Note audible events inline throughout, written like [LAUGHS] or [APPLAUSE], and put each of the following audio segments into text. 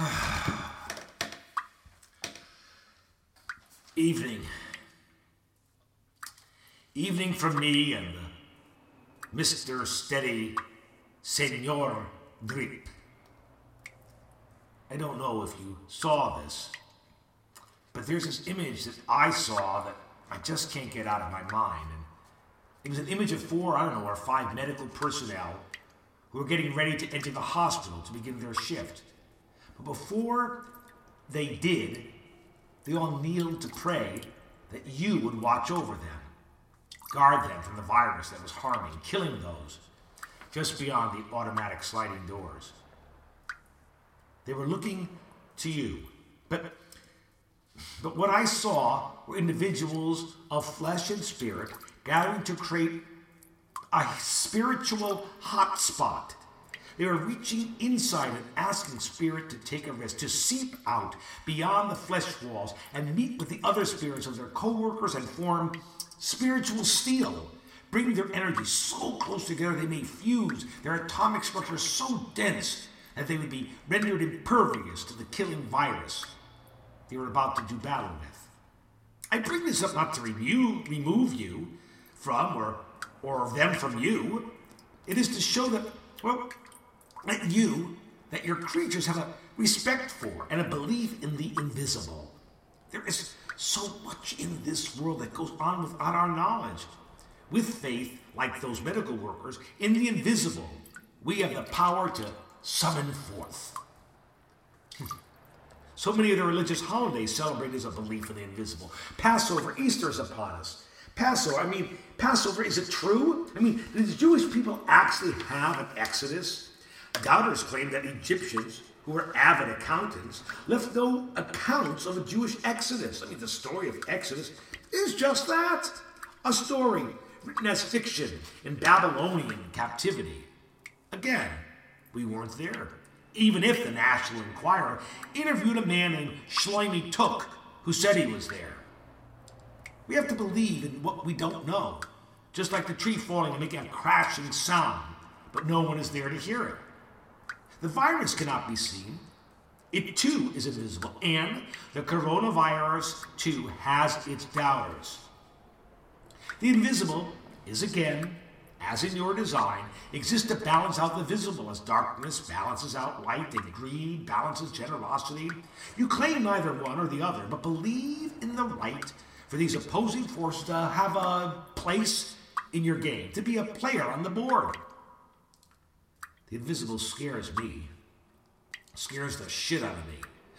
[SIGHS] Evening. Evening for me and Mr. Steady Senor Grip. I don't know if you saw this, but there's this image that I saw that I just can't get out of my mind. And it was an image of four, I don't know, or five medical personnel who were getting ready to enter the hospital to begin their shift. But before they did, they all kneeled to pray that you would watch over them, guard them from the virus that was harming, killing those just beyond the automatic sliding doors. They were looking to you. But, but what I saw were individuals of flesh and spirit gathering to create a spiritual hotspot. They are reaching inside and asking spirit to take a risk, to seep out beyond the flesh walls and meet with the other spirits of their co-workers and form spiritual steel, bringing their energy so close together they may fuse their atomic structure so dense that they would be rendered impervious to the killing virus they were about to do battle with. I bring this up not to remove, you from or, or them from you. It is to show that, well, that you, that your creatures have a respect for and a belief in the invisible. There is so much in this world that goes on without our knowledge. With faith, like those medical workers, in the invisible, we have the power to summon forth. So many of the religious holidays celebrate as a belief in the invisible. Passover, Easter is upon us. Passover, I mean, Passover, is it true? I mean, did the Jewish people actually have an Exodus? Doubters claim that Egyptians, who were avid accountants, left no accounts of a Jewish Exodus. I mean, the story of Exodus is just that a story written as fiction in Babylonian captivity. Again, we weren't there. Even if the National Enquirer interviewed a man named Shlomi Took who said he was there. We have to believe in what we don't know, just like the tree falling and making a crashing sound, but no one is there to hear it. The virus cannot be seen. It too is invisible, and the coronavirus too has its doubters. The invisible is again as in your design, exists to balance out the visible, as darkness balances out light and greed balances generosity. You claim neither one or the other, but believe in the right for these opposing forces to have a place in your game, to be a player on the board. The invisible scares me, scares the shit out of me.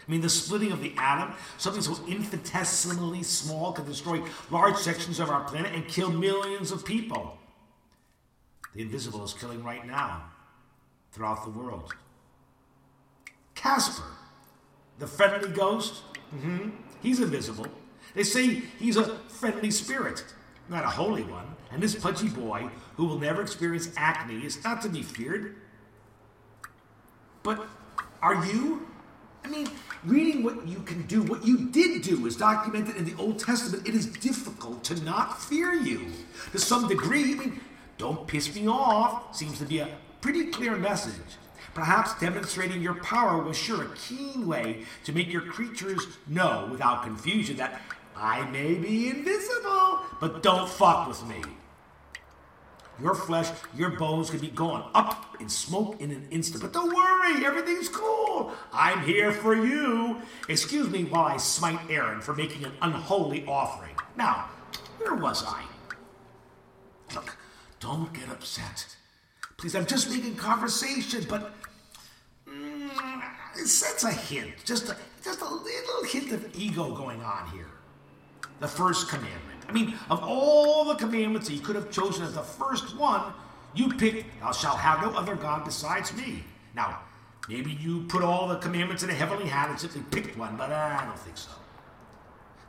I mean, the splitting of the atom, something so infinitesimally small, can destroy large sections of our planet and kill millions of people. The invisible is killing right now throughout the world. Casper, the friendly ghost, mm-hmm, he's invisible. They say he's a friendly spirit, not a holy one. And this pudgy boy, who will never experience acne, is not to be feared. But are you? I mean, reading what you can do, what you did do, is documented in the Old Testament. It is difficult to not fear you. To some degree, I mean, don't piss me off seems to be a pretty clear message. Perhaps demonstrating your power was sure a keen way to make your creatures know without confusion that I may be invisible, but don't fuck with me. Your flesh, your bones can be gone up in smoke in an instant. But don't worry, everything's cool. I'm here for you. Excuse me while I smite Aaron for making an unholy offering. Now, where was I? Look, don't get upset. Please, I'm just making conversation, but mm, sense a hint, just a, just a little hint of ego going on here. The first commandment. I mean, of all the commandments that you could have chosen as the first one, you picked, Thou shalt have no other God besides me. Now, maybe you put all the commandments in a heavenly hat and simply picked one, but uh, I don't think so.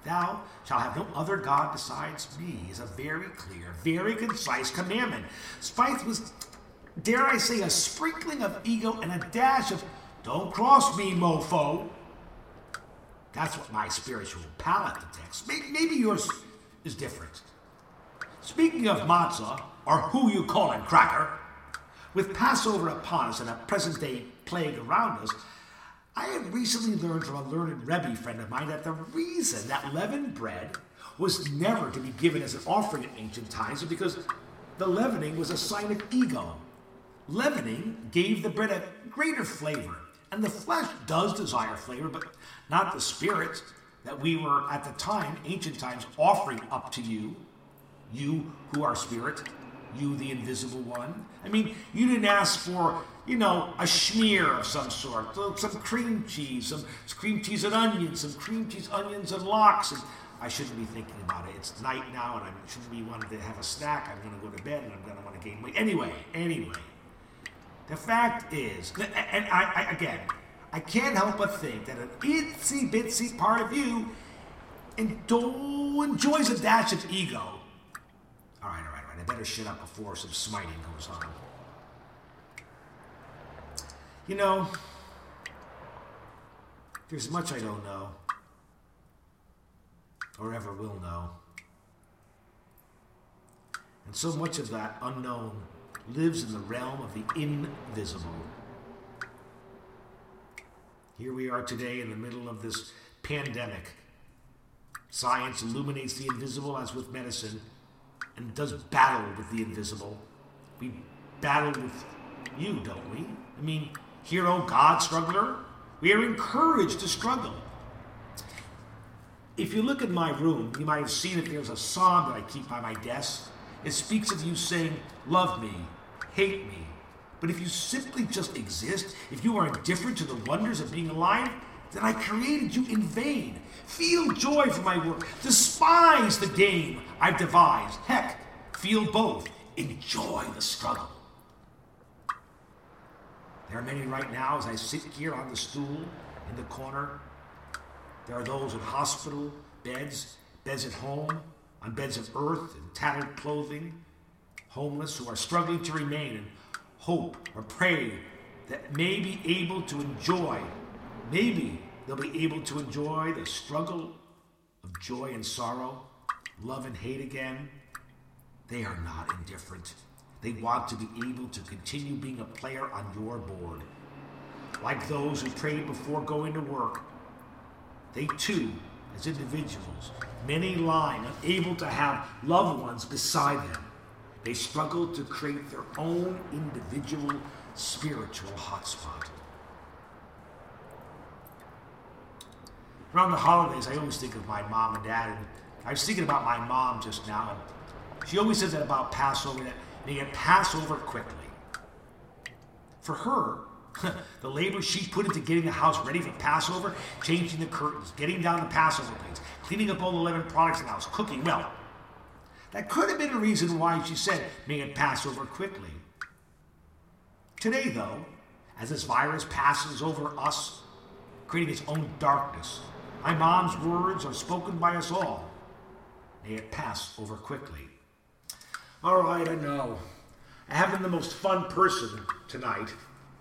Thou shalt have no other God besides me is a very clear, very concise commandment. Spite was, dare I say, a sprinkling of ego and a dash of don't cross me, mofo. That's what my spiritual palate detects. Maybe yours is different. Speaking of matzah, or who you call callin' cracker, with Passover upon us and a present day plague around us, I had recently learned from a learned Rebbe friend of mine that the reason that leavened bread was never to be given as an offering in ancient times was because the leavening was a sign of ego. Leavening gave the bread a greater flavor, and the flesh does desire flavor, but not the spirit that we were at the time, ancient times, offering up to you, you who are spirit, you the invisible one. I mean, you didn't ask for, you know, a schmear of some sort, some cream cheese, some cream cheese and onions, some cream cheese, onions and lox. And I shouldn't be thinking about it. It's night now, and I shouldn't be wanting to have a snack. I'm going to go to bed, and I'm going to want to gain weight. Anyway, anyway, the fact is, and I, I again, I can't help but think that an itsy bitsy part of you enjoys a dash of ego. All right, all right, all right. I better shut up before some smiting goes on. You know, there's much I don't know, or ever will know. And so much of that unknown lives in the realm of the invisible. Here we are today in the middle of this pandemic. Science illuminates the invisible as with medicine and does battle with the invisible. We battle with you, don't we? I mean, hero, oh God, struggler. We are encouraged to struggle. If you look at my room, you might have seen that there's a psalm that I keep by my desk. It speaks of you saying, Love me, hate me, but if you simply just exist, if you are indifferent to the wonders of being alive, then I created you in vain. Feel joy for my work. Despise the game I've devised. Heck, feel both. Enjoy the struggle. There are many right now as I sit here on the stool in the corner. There are those in hospital beds, beds at home, on beds of earth and tattered clothing, homeless who are struggling to remain and hope or pray that may be able to enjoy, maybe they'll be able to enjoy the struggle of joy and sorrow, love and hate again. They are not indifferent. They want to be able to continue being a player on your board. Like those who prayed before going to work, they too, as individuals, many lying, unable to have loved ones beside them, they struggle to create their own individual spiritual hotspot. Around the holidays, I always think of my mom and dad, and I was thinking about my mom just now, and she always says that about Passover, that they get Passover quickly. For her, [LAUGHS] the labor she put into getting the house ready for Passover, changing the curtains, getting down the Passover plates, cleaning up all the leavened products in the house, cooking, well, that could have been a reason why she said, may it pass over quickly. Today, though, as this virus passes over us, creating its own darkness, my mom's words are spoken by us all. May it pass over quickly. All right, I know. I haven't been the most fun person tonight.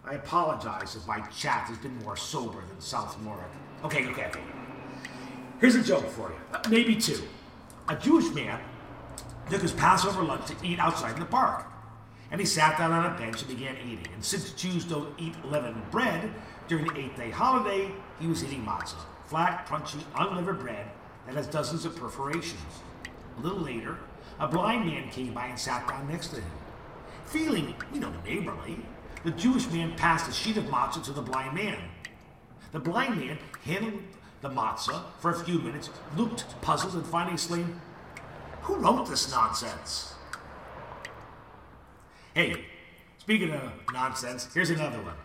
I apologize if my chat has been more sober than sophomoric. Okay, okay, okay. Here's a joke for you. Uh, maybe two. A Jewish man took his Passover lunch to eat outside in the park. And he sat down on a bench and began eating. And since Jews don't eat leavened bread during the eight day holiday, he was eating matzah, flat, crunchy, unleavened bread that has dozens of perforations. A little later, a blind man came by and sat down next to him. Feeling, you know, neighborly, the Jewish man passed a sheet of matzah to the blind man. The blind man handled the matzah for a few minutes, looked puzzled, and finally exclaimed, who wrote this nonsense? Hey, speaking of nonsense, here's another one.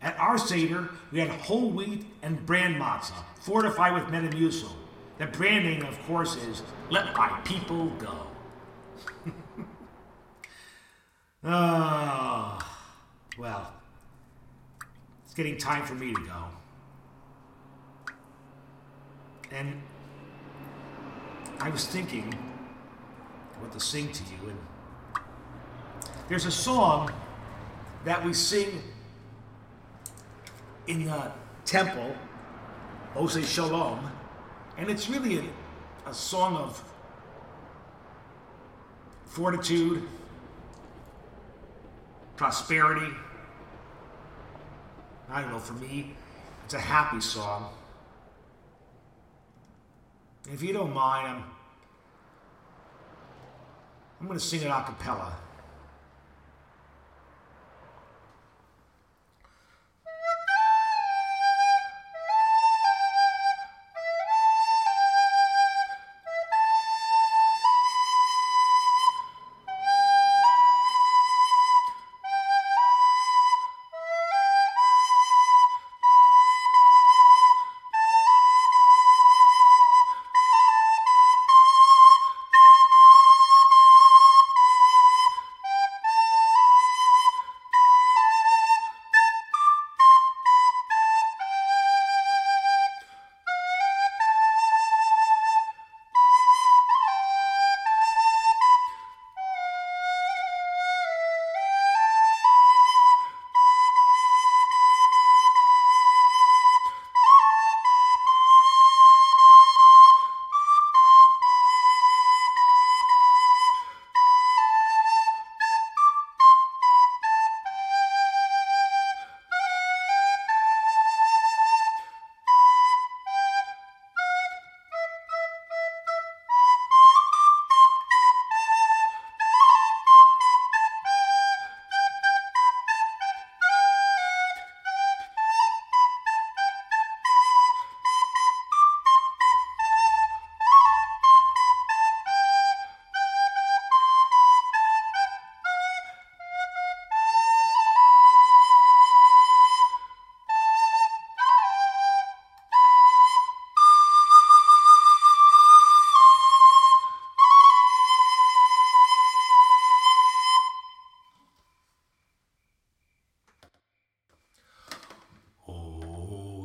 At our Seder, we had whole wheat and bran matzah, fortified with metamucil. The brand name, of course, is Let My People Go. oh, [LAUGHS] well, it's getting time for me to go. And I was thinking what to sing to you. And there's a song that we sing in the temple, Ose Shalom, and it's really a, a song of fortitude, prosperity. I don't know, for me, It's a happy song. If you don't mind, I'm, I'm going to sing it a cappella.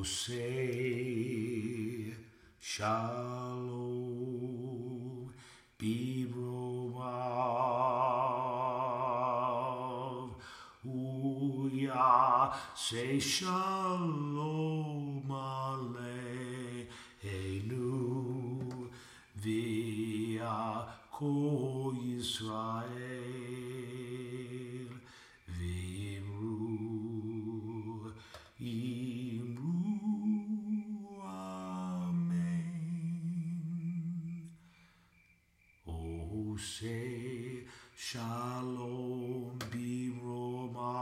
Say shalom bibromav uya say shalom shalom b'roma.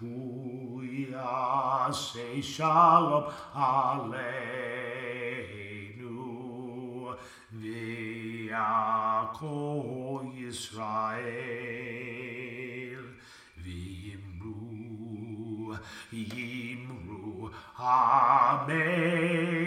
Uya say shalom aleinu v'yako Yisrael v'yimru yimru amen.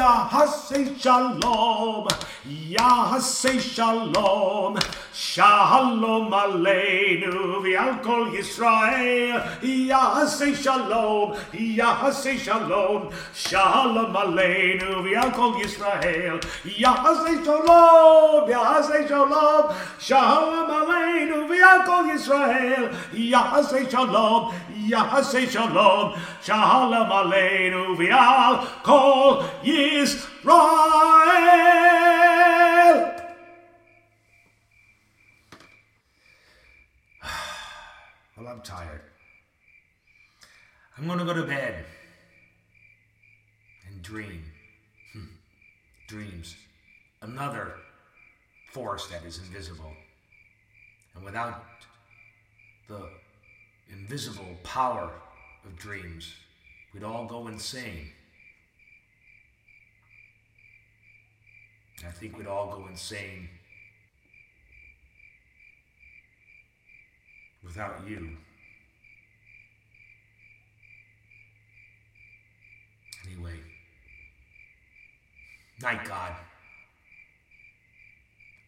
Yahasei shalom, Yahasei shalom, Shalom aleinu v'al kol Yisrael. Yahasei shalom, Yahasei shalom, Shalom aleinu v'al kol Yisrael. Yahasei shalom, Yahasei shalom, Shalom aleinu v'al kol Yisrael. Yahasei shalom, Yahasei shalom, Shalom aleinu v'al kol Yisrael. [SIGHS] Well, I'm tired. I'm going to go to bed and dream. Hmm. Dreams. Another force that is invisible. And without the invisible power of dreams, we'd all go insane. I think we'd all go insane without you. Anyway, night, God.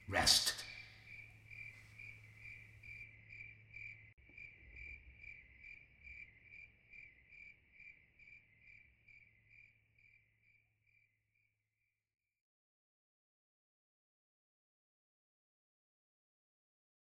Rest.